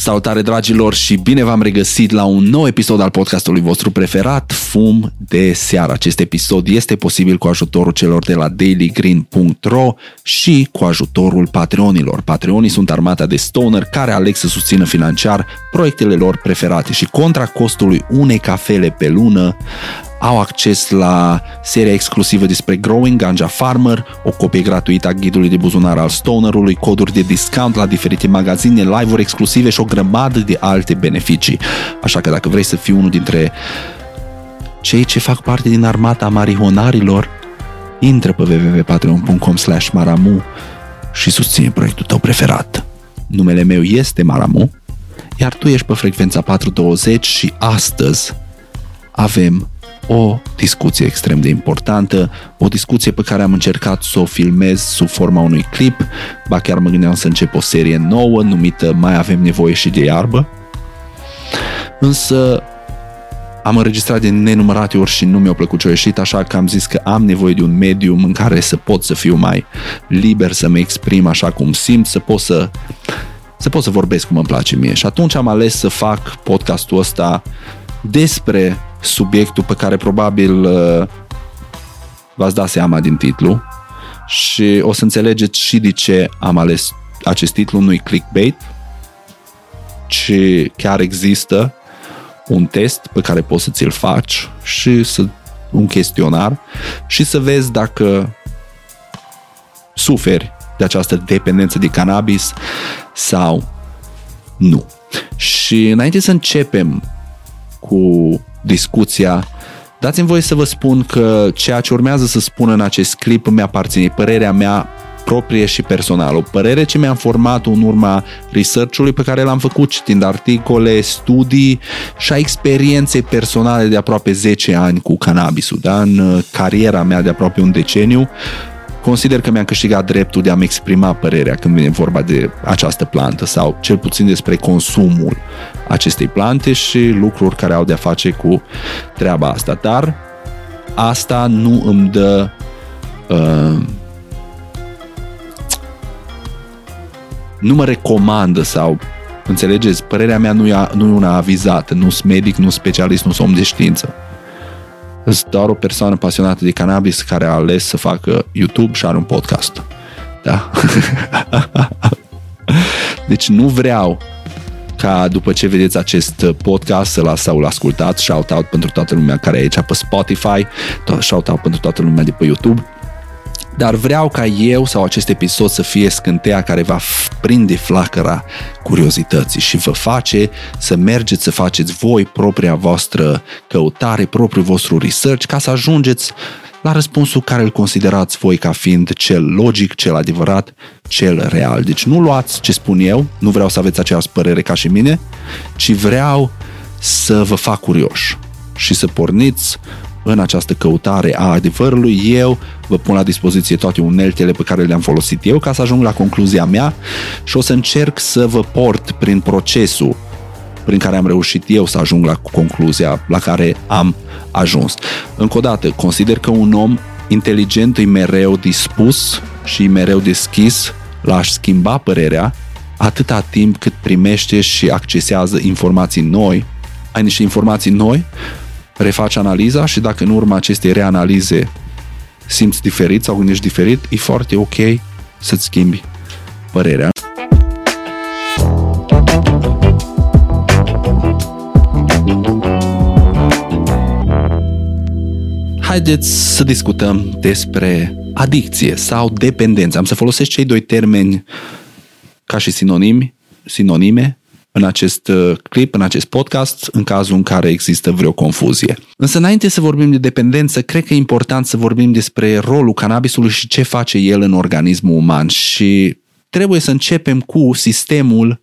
Salutare dragilor și bine v-am regăsit la un nou episod al podcastului vostru preferat, Fum de seară. Acest episod este posibil cu ajutorul celor de la dailygreen.ro și cu ajutorul Patreonilor. Patreonii sunt armata de stoner care aleg să susțină financiar proiectele lor preferate și contra costului unei cafele pe lună au acces la seria exclusivă despre Growing Ganja Farmer, o copie gratuită a ghidului de buzunar al Stonerului, coduri de discount la diferite magazine, live-uri exclusive și o grămadă de alte beneficii. Așa că dacă vrei să fii unul dintre cei ce fac parte din armata marihonarilor, intră pe www.patreon.com maramu și susține proiectul tău preferat. Numele meu este Maramu, iar tu ești pe frecvența 420 și astăzi avem o discuție extrem de importantă, o discuție pe care am încercat să o filmez sub forma unui clip, ba chiar mă gândeam să încep o serie nouă numită Mai avem nevoie și de iarbă. Însă am înregistrat de nenumărate ori și nu mi-a plăcut ce a ieșit, așa că am zis că am nevoie de un medium în care să pot să fiu mai liber, să mă exprim așa cum simt, să pot să, să pot să vorbesc cum îmi place mie. Și atunci am ales să fac podcastul ăsta despre subiectul pe care probabil uh, v-ați dat seama din titlu și o să înțelegeți și de ce am ales acest titlu, nu-i clickbait, ci chiar există un test pe care poți să ți-l faci și să, un chestionar și să vezi dacă suferi de această dependență de cannabis sau nu. Și înainte să începem cu discuția, dați-mi voie să vă spun că ceea ce urmează să spun în acest clip îmi aparține, părerea mea proprie și personală. O părere ce mi-am format în urma research-ului pe care l-am făcut citind articole, studii și a experienței personale de aproape 10 ani cu cannabisul. Da? În cariera mea de aproape un deceniu consider că mi-am câștigat dreptul de a-mi exprima părerea când vine vorba de această plantă sau cel puțin despre consumul acestei plante și lucruri care au de-a face cu treaba asta. Dar asta nu îmi dă uh, nu mă recomandă sau înțelegeți, părerea mea nu e, nu e una avizată, nu sunt medic, nu specialist, nu sunt om de știință. Sunt doar o persoană pasionată de cannabis care a ales să facă YouTube și are un podcast. Da? deci nu vreau ca după ce vedeți acest podcast să-l sau-l ascultați, shout-out pentru toată lumea care e aici pe Spotify, shout-out pentru toată lumea de pe YouTube, dar vreau ca eu sau acest episod să fie scânteia care va prinde flacăra curiozității și vă face să mergeți să faceți voi propria voastră căutare, propriul vostru research ca să ajungeți la răspunsul care îl considerați voi ca fiind cel logic, cel adevărat, cel real. Deci nu luați ce spun eu, nu vreau să aveți aceeași părere ca și mine, ci vreau să vă fac curioși și să porniți în această căutare a adevărului, eu vă pun la dispoziție toate uneltele pe care le-am folosit eu ca să ajung la concluzia mea și o să încerc să vă port prin procesul prin care am reușit eu să ajung la concluzia la care am ajuns. Încă o dată, consider că un om inteligent e mereu dispus și mereu deschis la a-și schimba părerea atâta timp cât primește și accesează informații noi, ai niște informații noi, refaci analiza și dacă în urma acestei reanalize simți diferit sau gândești diferit, e foarte ok să-ți schimbi părerea. Haideți să discutăm despre adicție sau dependență. Am să folosesc cei doi termeni ca și sinonimi, sinonime în acest uh, clip, în acest podcast, în cazul în care există vreo confuzie. Însă înainte să vorbim de dependență, cred că e important să vorbim despre rolul cannabisului și ce face el în organismul uman. Și trebuie să începem cu sistemul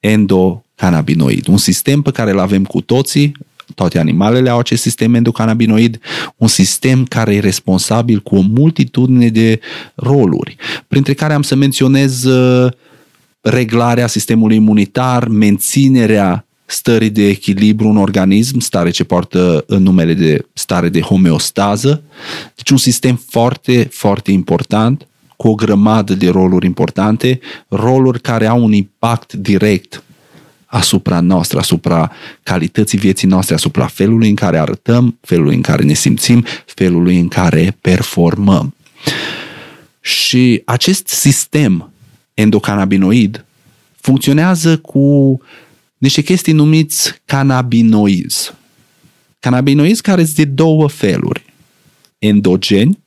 endocannabinoid, un sistem pe care îl avem cu toții, toate animalele au acest sistem endocannabinoid, un sistem care e responsabil cu o multitudine de roluri, printre care am să menționez uh, reglarea sistemului imunitar, menținerea stării de echilibru în organism, stare ce poartă în numele de stare de homeostază. Deci un sistem foarte, foarte important, cu o grămadă de roluri importante, roluri care au un impact direct asupra noastră, asupra calității vieții noastre, asupra felului în care arătăm, felului în care ne simțim, felului în care performăm. Și acest sistem endocannabinoid funcționează cu niște chestii numiți cannabinoizi. Cannabinoizi care sunt de două feluri. Endogeni,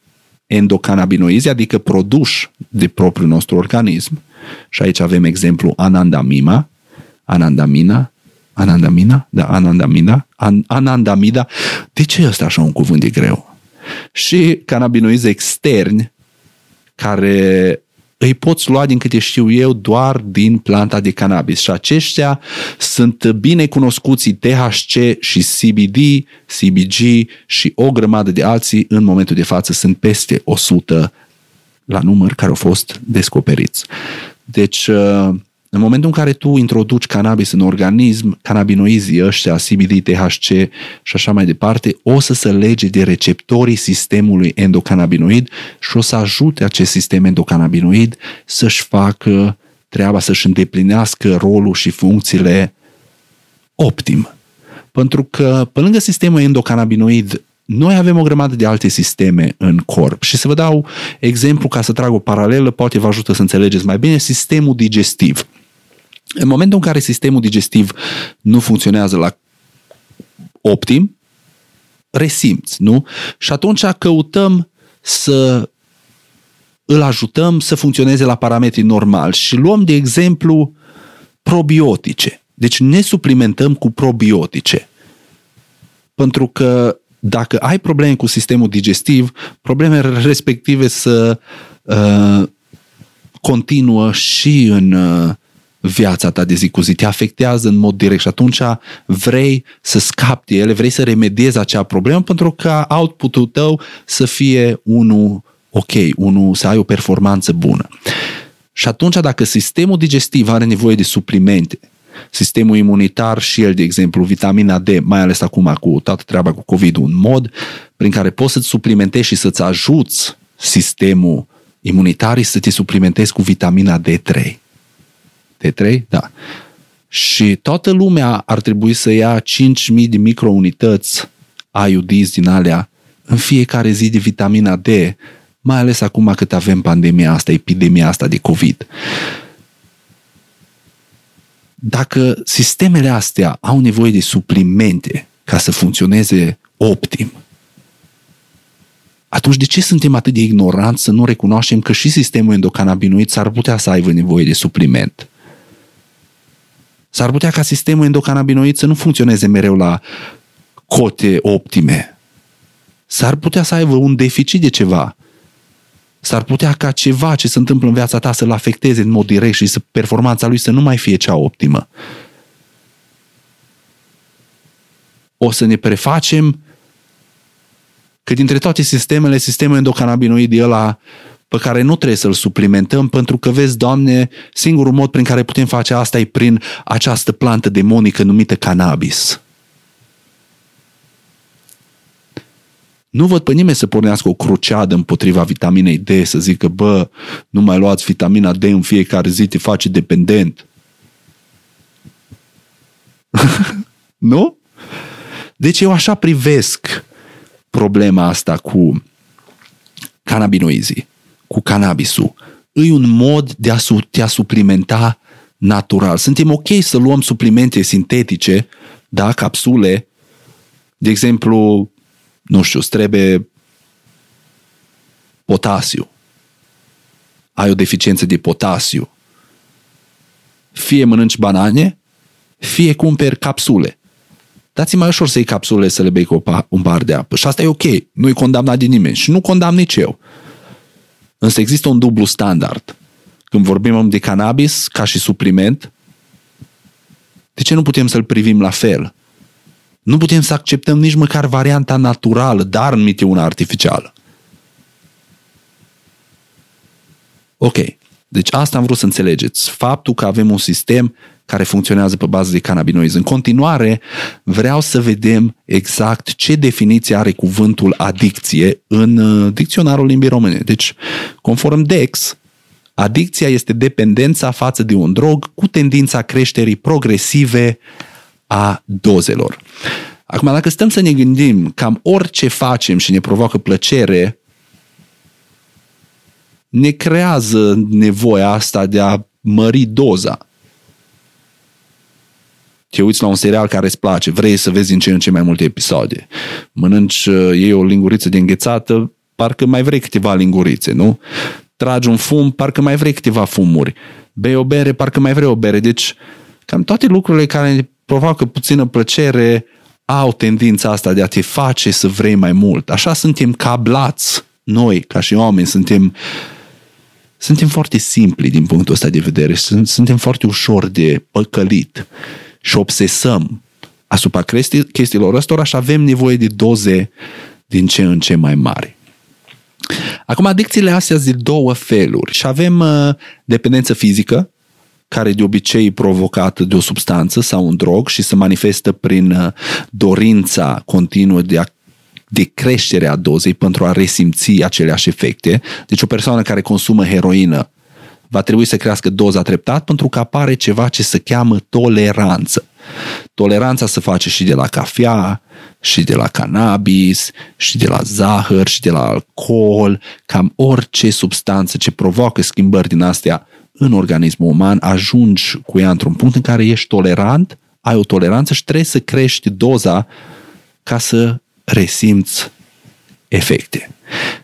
endocannabinoizi, adică produși de propriul nostru organism. Și aici avem exemplu anandamima, anandamina, anandamina, da, anandamina, an, anandamida. De ce ăsta așa un cuvânt de greu? Și cannabinoizi externi, care îi poți lua, din câte știu eu, doar din planta de cannabis. Și aceștia sunt bine cunoscuți THC și CBD, CBG și o grămadă de alții. În momentul de față sunt peste 100 la număr care au fost descoperiți. Deci, uh, în momentul în care tu introduci cannabis în organism, cannabinoizii ăștia, CBD, THC și așa mai departe, o să se lege de receptorii sistemului endocannabinoid și o să ajute acest sistem endocannabinoid să-și facă treaba, să-și îndeplinească rolul și funcțiile optim. Pentru că, pe lângă sistemul endocannabinoid, noi avem o grămadă de alte sisteme în corp și să vă dau exemplu ca să trag o paralelă, poate vă ajută să înțelegeți mai bine, sistemul digestiv. În momentul în care sistemul digestiv nu funcționează la optim, resimți, nu? Și atunci căutăm să îl ajutăm să funcționeze la parametri normali și luăm de exemplu probiotice. Deci ne suplimentăm cu probiotice. Pentru că dacă ai probleme cu sistemul digestiv, problemele respective să uh, continuă și în uh, viața ta de zi cu zi, te afectează în mod direct și atunci vrei să scapi de ele, vrei să remediezi acea problemă pentru ca output-ul tău să fie unul ok, unul să ai o performanță bună. Și atunci dacă sistemul digestiv are nevoie de suplimente, sistemul imunitar și el, de exemplu, vitamina D, mai ales acum cu toată treaba cu COVID, un mod prin care poți să-ți suplimentezi și să-ți ajuți sistemul imunitar să te suplimentezi cu vitamina D3. T3? Da. Și toată lumea ar trebui să ia 5.000 de microunități IUDs din alea în fiecare zi de vitamina D, mai ales acum cât avem pandemia asta, epidemia asta de COVID. Dacă sistemele astea au nevoie de suplimente ca să funcționeze optim, atunci de ce suntem atât de ignoranți să nu recunoaștem că și sistemul endocannabinoid s-ar putea să aibă nevoie de supliment? S-ar putea ca sistemul endocannabinoid să nu funcționeze mereu la cote optime. S-ar putea să aibă un deficit de ceva. S-ar putea ca ceva ce se întâmplă în viața ta să-l afecteze în mod direct și să performanța lui să nu mai fie cea optimă. O să ne prefacem că dintre toate sistemele, sistemul endocannabinoid e ăla pe care nu trebuie să-l suplimentăm, pentru că, vezi, Doamne, singurul mod prin care putem face asta e prin această plantă demonică numită cannabis. Nu văd pe nimeni să pornească o cruceadă împotriva vitaminei D, să zică, bă, nu mai luați vitamina D în fiecare zi, te face dependent. nu? Deci eu așa privesc problema asta cu cannabinoizii cu cannabisul. E un mod de a te a suplimenta natural. Suntem ok să luăm suplimente sintetice, da, capsule, de exemplu, nu știu, îți trebuie potasiu. Ai o deficiență de potasiu. Fie mănânci banane, fie cumperi capsule. Dați-mi mai ușor să iei capsule să le bei cu un bar de apă. Și asta e ok. Nu-i condamnat de nimeni. Și nu condamn nici eu. Însă există un dublu standard. Când vorbim de cannabis ca și supliment, de ce nu putem să-l privim la fel? Nu putem să acceptăm nici măcar varianta naturală, dar înmite una artificială. Ok. Deci asta am vrut să înțelegeți. Faptul că avem un sistem care funcționează pe bază de cannabinoizi. În continuare, vreau să vedem exact ce definiție are cuvântul adicție în uh, dicționarul limbii române. Deci, conform Dex, Adicția este dependența față de un drog cu tendința creșterii progresive a dozelor. Acum, dacă stăm să ne gândim cam orice facem și ne provoacă plăcere, ne creează nevoia asta de a mări doza. Te uiți la un serial care îți place, vrei să vezi în ce în ce mai multe episoade. Mănânci, uh, iei o linguriță de înghețată, parcă mai vrei câteva lingurițe, nu? Tragi un fum, parcă mai vrei câteva fumuri. Bei o bere, parcă mai vrei o bere. Deci, cam toate lucrurile care ne provoacă puțină plăcere au tendința asta de a te face să vrei mai mult. Așa suntem cablați noi, ca și oameni, suntem suntem foarte simpli din punctul ăsta de vedere, suntem foarte ușor de păcălit și obsesăm asupra chestiilor ăstora și avem nevoie de doze din ce în ce mai mari. Acum, adicțiile astea sunt de două feluri și avem uh, dependență fizică, care de obicei e provocată de o substanță sau un drog și se manifestă prin uh, dorința continuă de a de creștere a dozei pentru a resimți aceleași efecte. Deci o persoană care consumă heroină va trebui să crească doza treptat pentru că apare ceva ce se cheamă toleranță. Toleranța se face și de la cafea, și de la cannabis, și de la zahăr, și de la alcool, cam orice substanță ce provoacă schimbări din astea în organismul uman, ajungi cu ea într-un punct în care ești tolerant, ai o toleranță și trebuie să crești doza ca să resimți efecte.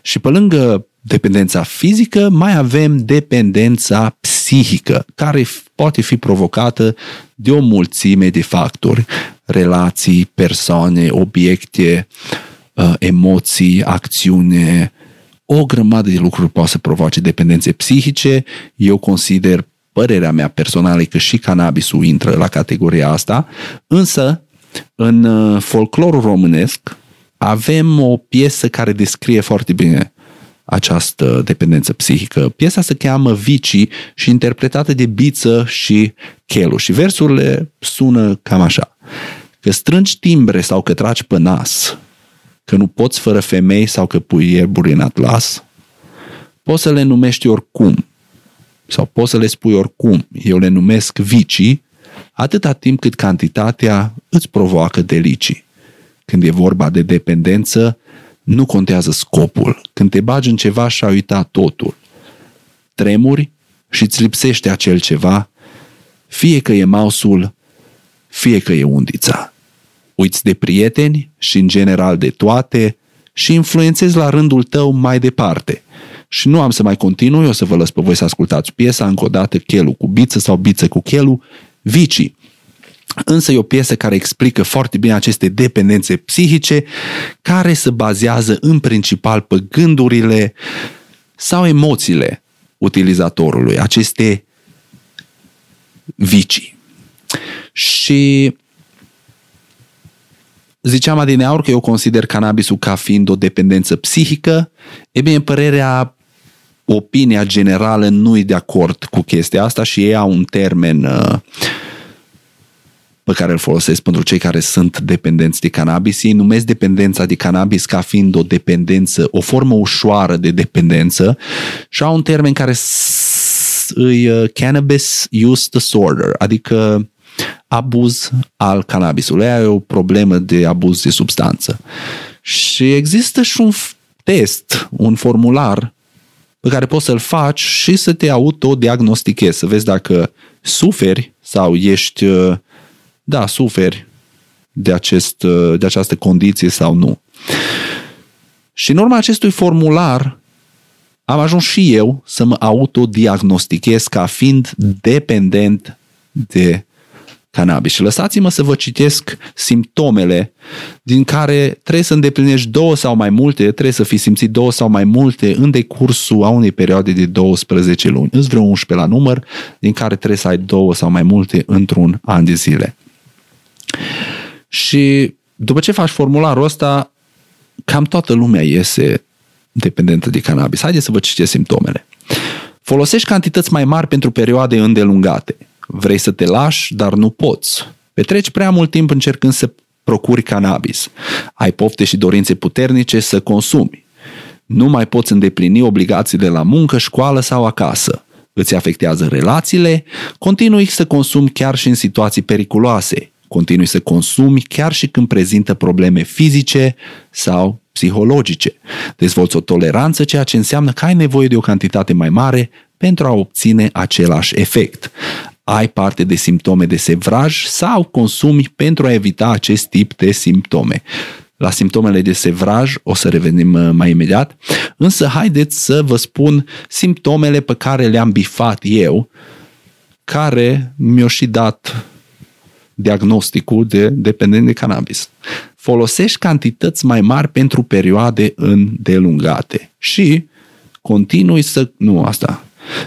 Și pe lângă dependența fizică, mai avem dependența psihică, care poate fi provocată de o mulțime de factori, relații, persoane, obiecte, uh, emoții, acțiune, o grămadă de lucruri poate să provoace dependențe psihice. Eu consider, părerea mea personală, că și cannabisul intră la categoria asta, însă în uh, folclorul românesc avem o piesă care descrie foarte bine această dependență psihică. Piesa se cheamă Vici și interpretată de Biță și Chelu și versurile sună cam așa. Că strângi timbre sau că tragi pe nas, că nu poți fără femei sau că pui ierburi în atlas, poți să le numești oricum sau poți să le spui oricum. Eu le numesc vicii atâta timp cât cantitatea îți provoacă delicii. Când e vorba de dependență, nu contează scopul. Când te bagi în ceva și ai uitat totul. Tremuri și îți lipsește acel ceva, fie că e mausul, fie că e undița. Uiți de prieteni și în general de toate și influențezi la rândul tău mai departe. Și nu am să mai continui, o să vă lăs pe voi să ascultați piesa încă o dată, Chelu cu biță sau biță cu Chelu, Vicii. Însă e o piesă care explică foarte bine aceste dependențe psihice care se bazează în principal pe gândurile sau emoțiile utilizatorului, aceste vicii. Și ziceam adineaur că eu consider cannabisul ca fiind o dependență psihică. E bine, părerea, opinia generală nu e de acord cu chestia asta și ei au un termen uh, pe care îl folosesc pentru cei care sunt dependenți de cannabis. Ei numesc dependența de cannabis ca fiind o dependență, o formă ușoară de dependență și au un termen care îi uh, cannabis use disorder, adică abuz al cannabisului. Aia e o problemă de abuz de substanță. Și există și un test, un formular pe care poți să-l faci și să te autodiagnostichezi, să vezi dacă suferi sau ești uh, da, suferi de, acest, de această condiție sau nu. Și în urma acestui formular am ajuns și eu să mă autodiagnostichez ca fiind dependent de cannabis. Și lăsați-mă să vă citesc simptomele din care trebuie să îndeplinești două sau mai multe, trebuie să fi simțit două sau mai multe în decursul a unei perioade de 12 luni. Îți vreo 11 la număr, din care trebuie să ai două sau mai multe într-un an de zile. Și după ce faci formularul ăsta, cam toată lumea iese dependentă de cannabis. Haideți să vă citesc simptomele. Folosești cantități mai mari pentru perioade îndelungate. Vrei să te lași, dar nu poți. Petreci prea mult timp încercând să procuri cannabis. Ai pofte și dorințe puternice să consumi. Nu mai poți îndeplini obligațiile la muncă, școală sau acasă. îți afectează relațiile, continui să consumi chiar și în situații periculoase, continui să consumi chiar și când prezintă probleme fizice sau psihologice. Dezvolți o toleranță, ceea ce înseamnă că ai nevoie de o cantitate mai mare pentru a obține același efect. Ai parte de simptome de sevraj sau consumi pentru a evita acest tip de simptome. La simptomele de sevraj o să revenim uh, mai imediat, însă haideți să vă spun simptomele pe care le-am bifat eu, care mi-au și dat diagnosticul de dependent de cannabis. Folosești cantități mai mari pentru perioade îndelungate și continui să... Nu, asta.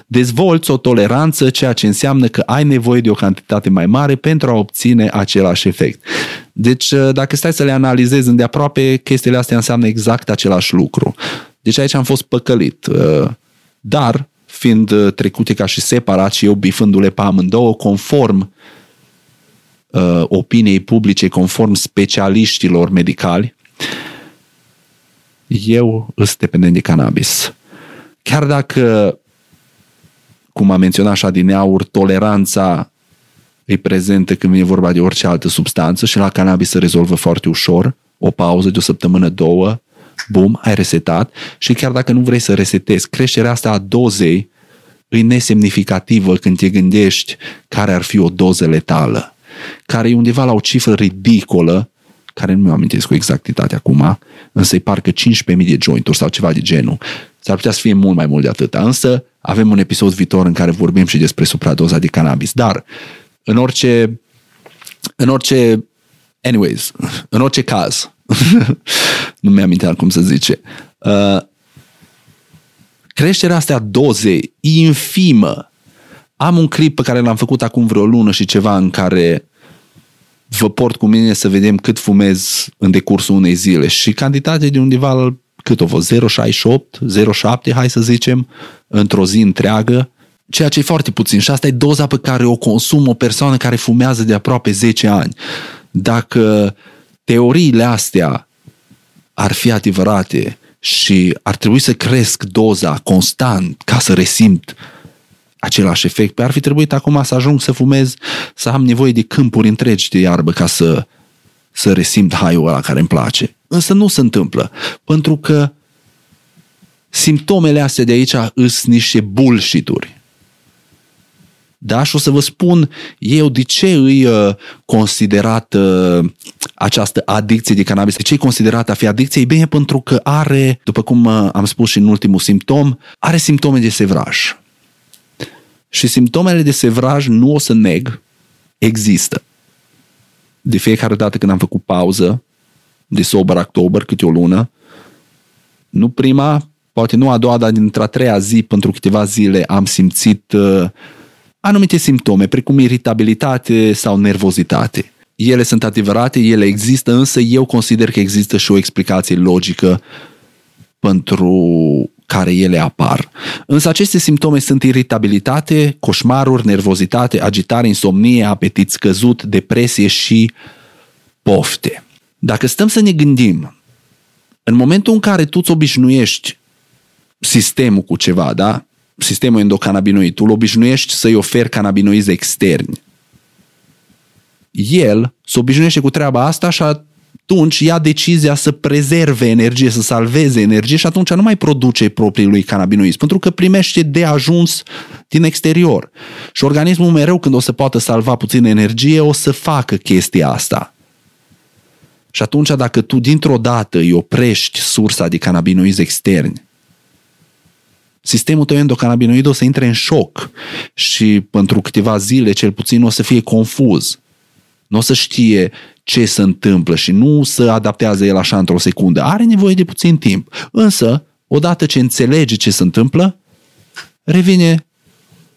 Dezvolți o toleranță, ceea ce înseamnă că ai nevoie de o cantitate mai mare pentru a obține același efect. Deci, uh, dacă stai să le analizezi îndeaproape, chestiile astea înseamnă exact același lucru. Deci aici am fost păcălit. Uh, dar, fiind uh, trecute ca și separat și eu bifându-le pe amândouă, conform opiniei publice, conform specialiștilor medicali, eu sunt dependent de cannabis. Chiar dacă cum a menționat și Adineaur, toleranța e prezentă când vine vorba de orice altă substanță și la cannabis se rezolvă foarte ușor, o pauză de o săptămână, două, bum, ai resetat și chiar dacă nu vrei să resetezi, creșterea asta a dozei e nesemnificativă când te gândești care ar fi o doză letală, care e undeva la o cifră ridicolă, care nu mi-o amintesc cu exactitate acum, însă e parcă 15.000 de jointuri sau ceva de genul. S-ar putea să fie mult mai mult de atâta, însă avem un episod viitor în care vorbim și despre supradoza de cannabis. Dar, în orice, în orice, anyways, în orice caz, nu mi-am cum să zice, uh, creșterea asta a dozei infimă. Am un clip pe care l-am făcut acum vreo lună și ceva în care vă port cu mine să vedem cât fumez în decursul unei zile. Și cantitatea de undeva cât o fost, 0,68, 0,7, hai să zicem, într-o zi întreagă, ceea ce e foarte puțin. Și asta e doza pe care o consumă o persoană care fumează de aproape 10 ani. Dacă teoriile astea ar fi adevărate și ar trebui să cresc doza constant ca să resimt același efect, pe ar fi trebuit acum să ajung să fumez, să am nevoie de câmpuri întregi de iarbă ca să, să resimt haiul ăla care îmi place. Însă nu se întâmplă, pentru că simptomele astea de aici îs niște bullshit-uri. Da? Și o să vă spun eu de ce îi uh, considerat uh, această adicție de cannabis, de ce e considerată a fi adicție? E bine pentru că are, după cum uh, am spus și în ultimul simptom, are simptome de sevraj. Și simptomele de sevraj, nu o să neg, există. De fiecare dată când am făcut pauză, de sober october, câte o lună. Nu prima, poate nu a doua, dar dintre a treia zi, pentru câteva zile, am simțit uh, anumite simptome, precum iritabilitate sau nervozitate. Ele sunt adevărate, ele există, însă eu consider că există și o explicație logică pentru care ele apar. Însă aceste simptome sunt iritabilitate, coșmaruri, nervozitate, agitare, insomnie, apetit scăzut, depresie și pofte. Dacă stăm să ne gândim, în momentul în care tu îți obișnuiești sistemul cu ceva, da? Sistemul endocannabinoid, tu îl obișnuiești să-i oferi cannabinoizi externi. El se obișnuiește cu treaba asta și atunci ia decizia să prezerve energie, să salveze energie și atunci nu mai produce propriul lui cannabinoid, pentru că primește de ajuns din exterior. Și organismul mereu când o să poată salva puțin energie, o să facă chestia asta. Și atunci dacă tu dintr-o dată îi oprești sursa de cannabinoizi externi, sistemul tău endocannabinoid o să intre în șoc și pentru câteva zile cel puțin o să fie confuz. Nu o să știe ce se întâmplă și nu să adaptează el așa într-o secundă. Are nevoie de puțin timp. Însă, odată ce înțelege ce se întâmplă, revine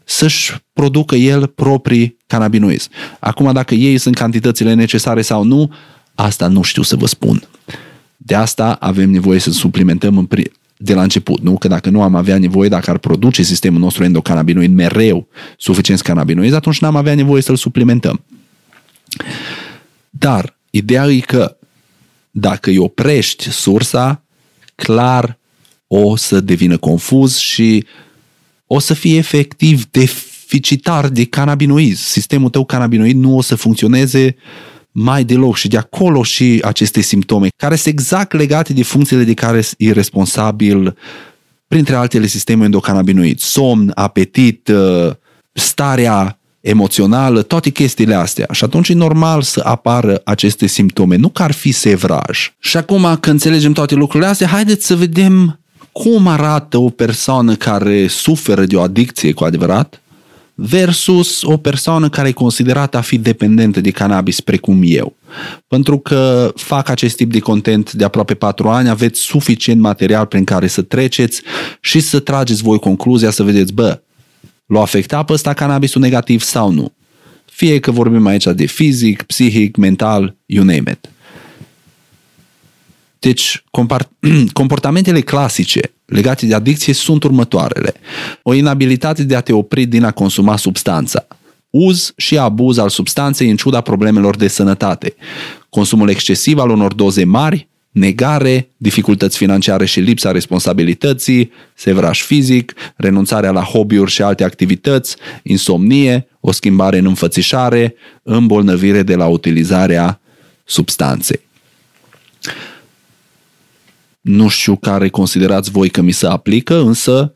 să-și producă el proprii cannabinoizi. Acum, dacă ei sunt cantitățile necesare sau nu, Asta nu știu să vă spun. De asta avem nevoie să suplimentăm în pri- de la început, nu? Că dacă nu am avea nevoie, dacă ar produce sistemul nostru endocannabinoid mereu suficient cannabinoid, atunci n-am avea nevoie să-l suplimentăm. Dar ideea e că dacă îi oprești sursa, clar o să devină confuz și o să fie efectiv deficitar de cannabinoizi. Sistemul tău cannabinoid nu o să funcționeze mai deloc și de acolo și aceste simptome, care sunt exact legate de funcțiile de care e responsabil, printre altele, sistemul endocannabinoid. Somn, apetit, uh, starea emoțională, toate chestiile astea. Și atunci e normal să apară aceste simptome, nu că ar fi sevraj. Și acum, când înțelegem toate lucrurile astea, haideți să vedem cum arată o persoană care suferă de o adicție cu adevărat versus o persoană care e considerată a fi dependentă de cannabis precum eu. Pentru că fac acest tip de content de aproape patru ani, aveți suficient material prin care să treceți și să trageți voi concluzia, să vedeți, bă, l-a afectat pe ăsta cannabisul negativ sau nu. Fie că vorbim aici de fizic, psihic, mental, you name it. Deci, comportamentele clasice legate de adicție sunt următoarele. O inabilitate de a te opri din a consuma substanța. Uz și abuz al substanței în ciuda problemelor de sănătate. Consumul excesiv al unor doze mari, negare, dificultăți financiare și lipsa responsabilității, sevraj fizic, renunțarea la hobby-uri și alte activități, insomnie, o schimbare în înfățișare, îmbolnăvire de la utilizarea substanței. Nu știu care considerați voi că mi se aplică, însă,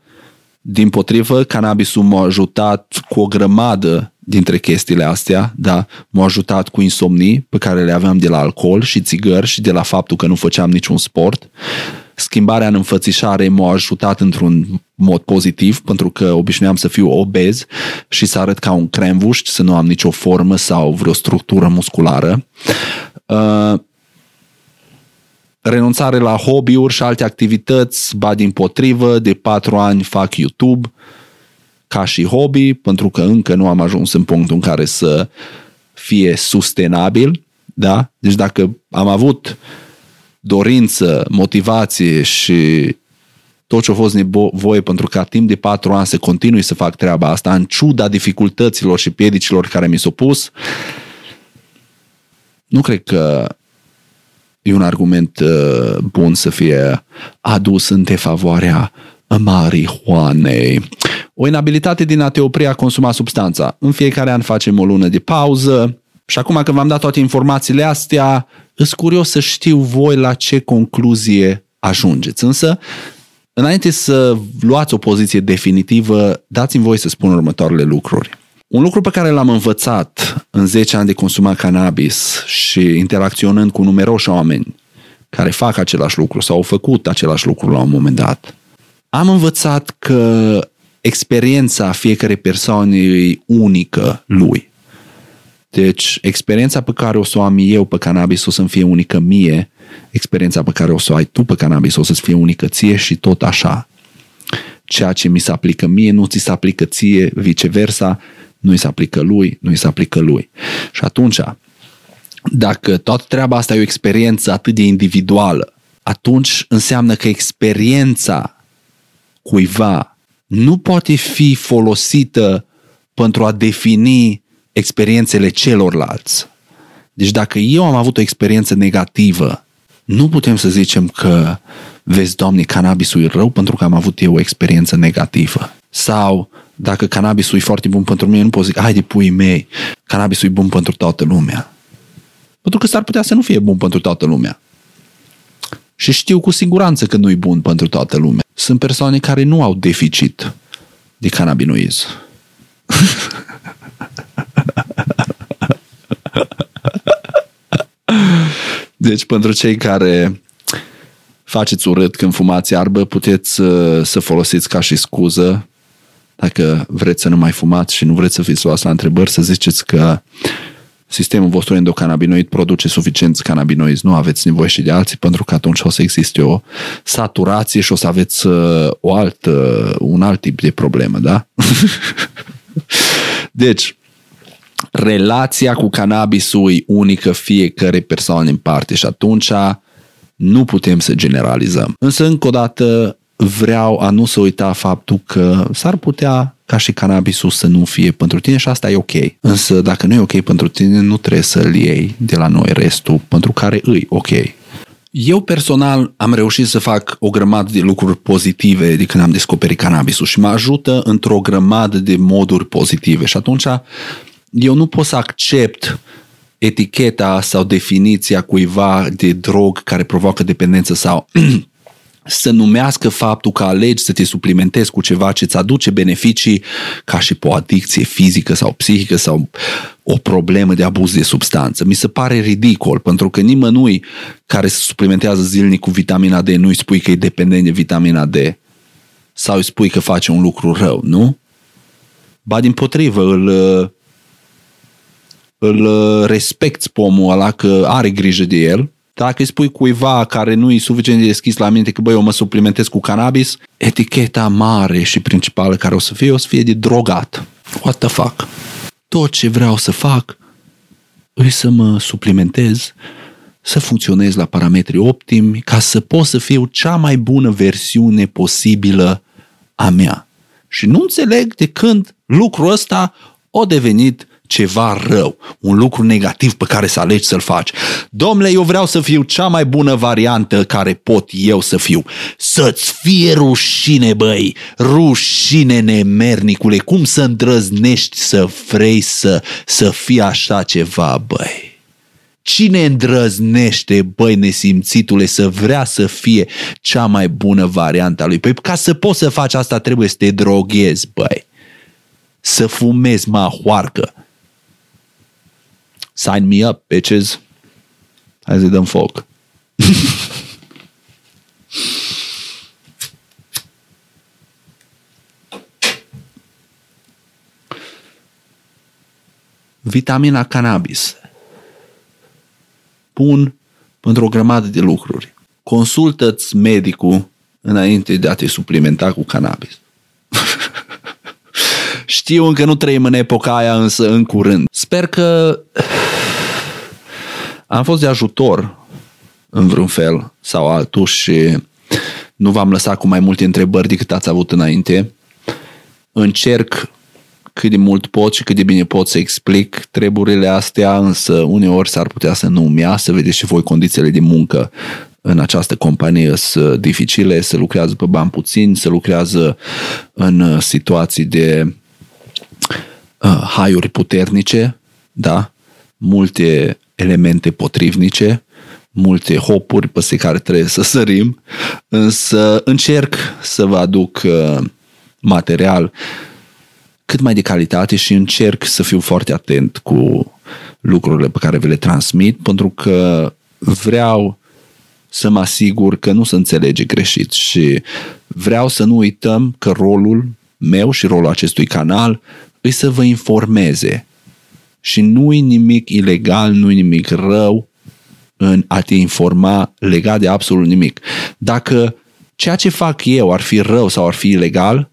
din potrivă, cannabisul m-a ajutat cu o grămadă dintre chestiile astea, da, m-a ajutat cu insomnii pe care le aveam de la alcool și țigări și de la faptul că nu făceam niciun sport. Schimbarea în înfățișare m-a ajutat într-un mod pozitiv, pentru că obișnuiam să fiu obez și să arăt ca un cremvuș, să nu am nicio formă sau vreo structură musculară. Uh, renunțare la hobby-uri și alte activități, ba din potrivă, de patru ani fac YouTube ca și hobby, pentru că încă nu am ajuns în punctul în care să fie sustenabil, da? Deci dacă am avut dorință, motivație și tot ce a fost nevoie pentru ca timp de patru ani să continui să fac treaba asta, în ciuda dificultăților și piedicilor care mi s-au pus, nu cred că e un argument uh, bun să fie adus în defavoarea marihuanei. O inabilitate din a te opri a consuma substanța. În fiecare an facem o lună de pauză și acum că v-am dat toate informațiile astea, îs curios să știu voi la ce concluzie ajungeți. Însă, înainte să luați o poziție definitivă, dați-mi voi să spun următoarele lucruri. Un lucru pe care l-am învățat în 10 ani de consumat cannabis și interacționând cu numeroși oameni care fac același lucru sau au făcut același lucru la un moment dat, am învățat că experiența fiecare persoane e unică lui. Deci, experiența pe care o să o am eu pe cannabis o să-mi fie unică mie, experiența pe care o să o ai tu pe cannabis o să-ți fie unică ție și tot așa. Ceea ce mi se aplică mie nu ți se aplică ție, viceversa, nu i se aplică lui, nu i se aplică lui. Și atunci, dacă toată treaba asta e o experiență atât de individuală, atunci înseamnă că experiența cuiva nu poate fi folosită pentru a defini experiențele celorlalți. Deci dacă eu am avut o experiență negativă, nu putem să zicem că, vezi, Doamne, cannabisul e rău pentru că am avut eu o experiență negativă. Sau dacă cannabisul e foarte bun pentru mine, nu pot zic, haide pui mei, cannabisul e bun pentru toată lumea. Pentru că s-ar putea să nu fie bun pentru toată lumea. Și știu cu siguranță că nu e bun pentru toată lumea. Sunt persoane care nu au deficit de cannabinoiz. deci pentru cei care faceți urât când fumați iarbă, puteți uh, să folosiți ca și scuză dacă vreți să nu mai fumați și nu vreți să fiți luați la întrebări, să ziceți că sistemul vostru endocannabinoid produce suficient cannabinoizi, nu aveți nevoie și de alții, pentru că atunci o să existe o saturație și o să aveți uh, o altă, un alt tip de problemă, da? deci, relația cu cannabisul e unică fiecare persoană în parte și atunci nu putem să generalizăm. Însă, încă o dată, vreau a nu să uita faptul că s-ar putea ca și cannabisul să nu fie pentru tine și asta e ok. Însă dacă nu e ok pentru tine, nu trebuie să-l iei de la noi restul pentru care îi ok. Eu personal am reușit să fac o grămadă de lucruri pozitive de când am descoperit cannabisul și mă ajută într-o grămadă de moduri pozitive și atunci eu nu pot să accept eticheta sau definiția cuiva de drog care provoacă dependență sau să numească faptul că alegi să te suplimentezi cu ceva ce îți aduce beneficii ca și pe o adicție fizică sau psihică sau o problemă de abuz de substanță. Mi se pare ridicol, pentru că nimănui care se suplimentează zilnic cu vitamina D nu îi spui că e dependent de vitamina D sau îi spui că face un lucru rău, nu? Ba din potrivă, îl, îl respecti pe omul ăla că are grijă de el dacă îi spui cuiva care nu e suficient de deschis la minte că băi, eu mă suplimentez cu cannabis, eticheta mare și principală care o să fie, o să fie de drogat. What the fuck? Tot ce vreau să fac îi să mă suplimentez, să funcționez la parametri optimi, ca să pot să fiu cea mai bună versiune posibilă a mea. Și nu înțeleg de când lucrul ăsta a devenit ceva rău, un lucru negativ pe care să alegi să-l faci. Domnule, eu vreau să fiu cea mai bună variantă care pot eu să fiu. Să-ți fie rușine, băi, rușine nemernicule, cum să îndrăznești să vrei să, să fii așa ceva, băi? Cine îndrăznește, băi, nesimțitule, să vrea să fie cea mai bună variantă a lui? Păi ca să poți să faci asta trebuie să te droghezi, băi. Să fumezi mahoarcă, Sign me up, bitches. Hai să dăm foc. Vitamina cannabis. Bun pentru o grămadă de lucruri. Consultă-ți medicul înainte de a te suplimenta cu cannabis. Știu încă nu trăim în epoca aia, însă în curând. Sper că am fost de ajutor în vreun fel sau altul și nu v-am lăsat cu mai multe întrebări decât ați avut înainte. Încerc cât de mult pot și cât de bine pot să explic treburile astea, însă uneori s-ar putea să nu mi să vedeți și voi condițiile de muncă în această companie sunt dificile, să lucrează pe bani puțini, să lucrează în situații de uh, haiuri puternice, da? multe elemente potrivnice, multe hopuri pe care trebuie să sărim, însă încerc să vă aduc uh, material cât mai de calitate și încerc să fiu foarte atent cu lucrurile pe care vi le transmit, pentru că vreau să mă asigur că nu se înțelege greșit și vreau să nu uităm că rolul meu și rolul acestui canal îi să vă informeze. Și nu e nimic ilegal, nu e nimic rău în a te informa legat de absolut nimic. Dacă ceea ce fac eu ar fi rău sau ar fi ilegal,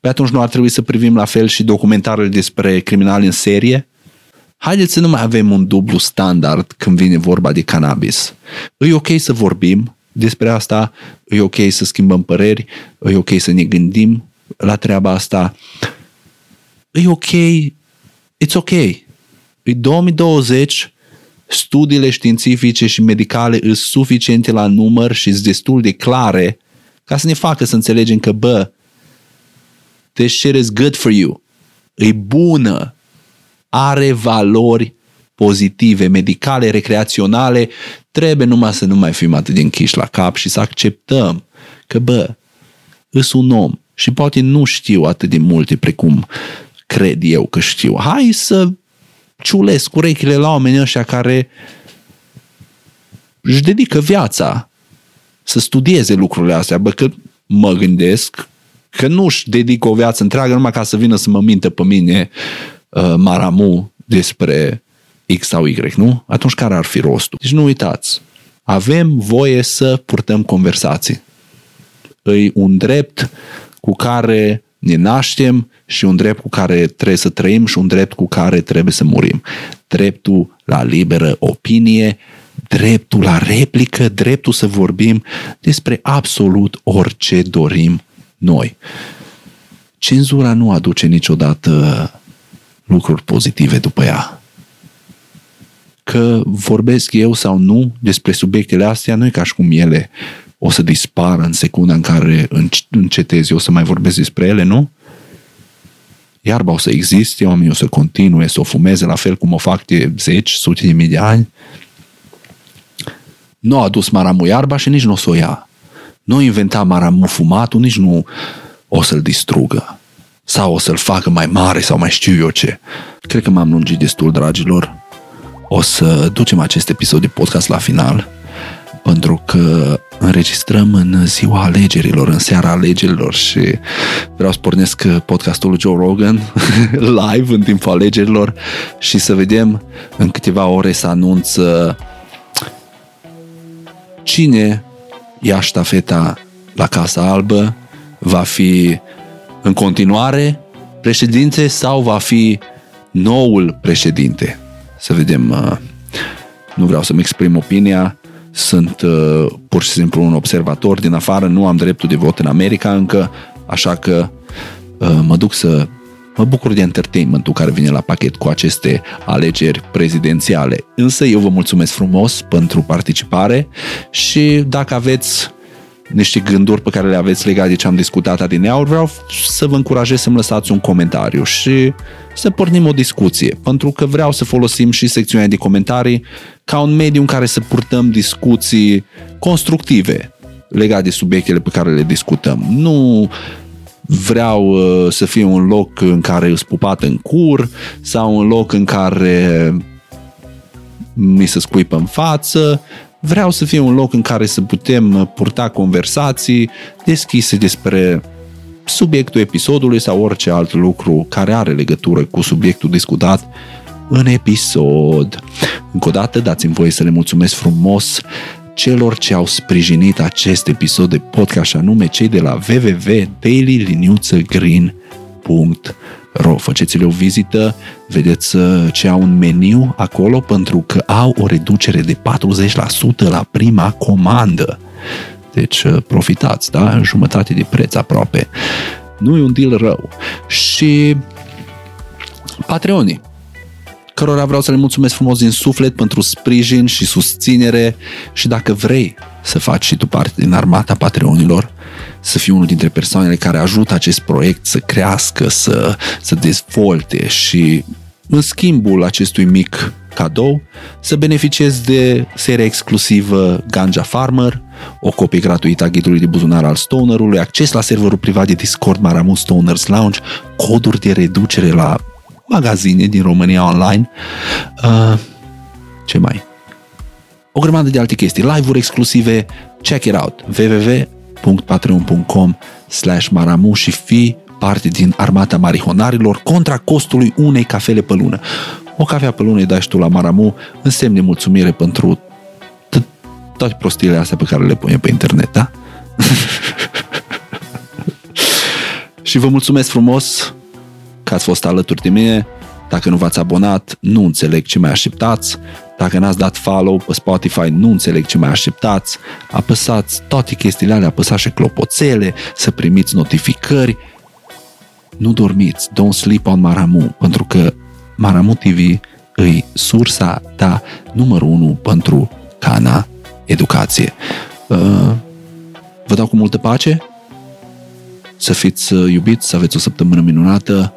pe atunci nu ar trebui să privim la fel și documentarele despre criminali în serie? Haideți să nu mai avem un dublu standard când vine vorba de cannabis. E ok să vorbim despre asta, e ok să schimbăm păreri, e ok să ne gândim la treaba asta, e ok, it's ok. E 2020, studiile științifice și medicale sunt suficiente la număr și sunt destul de clare ca să ne facă să înțelegem că, bă, this shit is good for you. E bună. Are valori pozitive, medicale, recreaționale. Trebuie numai să nu mai fim atât de închiși la cap și să acceptăm că, bă, îs un om și poate nu știu atât de multe precum cred eu că știu. Hai să ciulesc urechile la oamenii ăștia care își dedică viața să studieze lucrurile astea. Bă, că mă gândesc că nu își dedică o viață întreagă numai ca să vină să mă minte pe mine uh, Maramu despre X sau Y, nu? Atunci care ar fi rostul? Deci nu uitați, avem voie să purtăm conversații. Îi un drept cu care ne naștem și un drept cu care trebuie să trăim și un drept cu care trebuie să murim. Dreptul la liberă opinie, dreptul la replică, dreptul să vorbim despre absolut orice dorim noi. Cenzura nu aduce niciodată lucruri pozitive după ea. că vorbesc eu sau nu despre subiectele astea, nu e ca și cum ele o să dispară în secunda în care încetez eu să mai vorbesc despre ele, nu? Iarba o să existe, oamenii o să continue să o fumeze la fel cum o fac de zeci, sute de mii de ani. Nu a adus maramu iarba și nici nu o să o ia. Nu inventa maramu fumatul, nici nu o să-l distrugă. Sau o să-l facă mai mare sau mai știu eu ce. Cred că m-am lungit destul, dragilor. O să ducem acest episod de podcast la final pentru că înregistrăm în ziua alegerilor, în seara alegerilor și vreau să pornesc podcastul lui Joe Rogan live în timpul alegerilor și să vedem în câteva ore să anunță cine ia ștafeta la Casa Albă, va fi în continuare președinte sau va fi noul președinte. Să vedem, uh, nu vreau să-mi exprim opinia, sunt uh, pur și simplu un observator din afară, nu am dreptul de vot în America încă, așa că uh, mă duc să mă bucur de entertainmentul care vine la pachet cu aceste alegeri prezidențiale. Însă eu vă mulțumesc frumos pentru participare și dacă aveți niște gânduri pe care le aveți legate de ce am discutat adineauri, vreau să vă încurajez să-mi lăsați un comentariu și să pornim o discuție, pentru că vreau să folosim și secțiunea de comentarii ca un mediu în care să purtăm discuții constructive legate de subiectele pe care le discutăm. Nu vreau uh, să fie un loc în care îți pupat în cur sau un loc în care mi se scuipă în față. Vreau să fie un loc în care să putem purta conversații deschise despre subiectul episodului sau orice alt lucru care are legătură cu subiectul discutat în episod. Încă o dată dați-mi voie să le mulțumesc frumos celor ce au sprijinit acest episod de podcast, și anume cei de la www.dailyliniuțăgreen.ro Faceți-le o vizită, vedeți uh, ce au un meniu acolo pentru că au o reducere de 40% la prima comandă. Deci uh, profitați, da? Jumătate de preț aproape. Nu e un deal rău. Și Patreonii cărora vreau să le mulțumesc frumos din suflet pentru sprijin și susținere și dacă vrei să faci și tu parte din armata Patreonilor, să fii unul dintre persoanele care ajută acest proiect să crească, să, să dezvolte și în schimbul acestui mic cadou să beneficiezi de seria exclusivă Ganja Farmer, o copie gratuită a ghidului de buzunar al Stonerului, acces la serverul privat de Discord Maramu Stoners Lounge, coduri de reducere la magazine din România online. Uh, ce mai? O grămadă de alte chestii, live-uri exclusive, check it out, www.patreon.com slash maramu și fi parte din armata marihonarilor contra costului unei cafele pe lună. O cafea pe lună îi dai și tu la Maramu, însemne mulțumire pentru toate prostiile astea pe care le punem pe internet, da? și vă mulțumesc frumos că ați fost alături de mine. Dacă nu v-ați abonat, nu înțeleg ce mai așteptați. Dacă n-ați dat follow pe Spotify, nu înțeleg ce mai așteptați. Apăsați toate chestiile alea, apăsați și clopoțele, să primiți notificări. Nu dormiți, don't sleep on Maramu, pentru că Maramu TV îi sursa ta numărul unu pentru cana educație. Uh, vă dau cu multă pace, să fiți uh, iubiți, să aveți o săptămână minunată,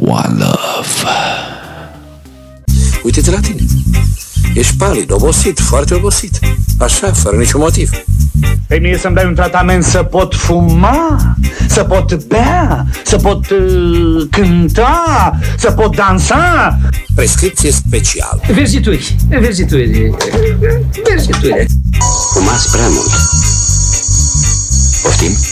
One Love. Uite-te la tine. Ești palid, obosit, foarte obosit. Așa, fără niciun motiv. Pe mine să-mi dai un tratament să pot fuma, să pot bea, să pot uh, cânta, să pot dansa. Prescripție specială. Verzituri, verzituri, verzituri. Fumați prea mult. Poftim?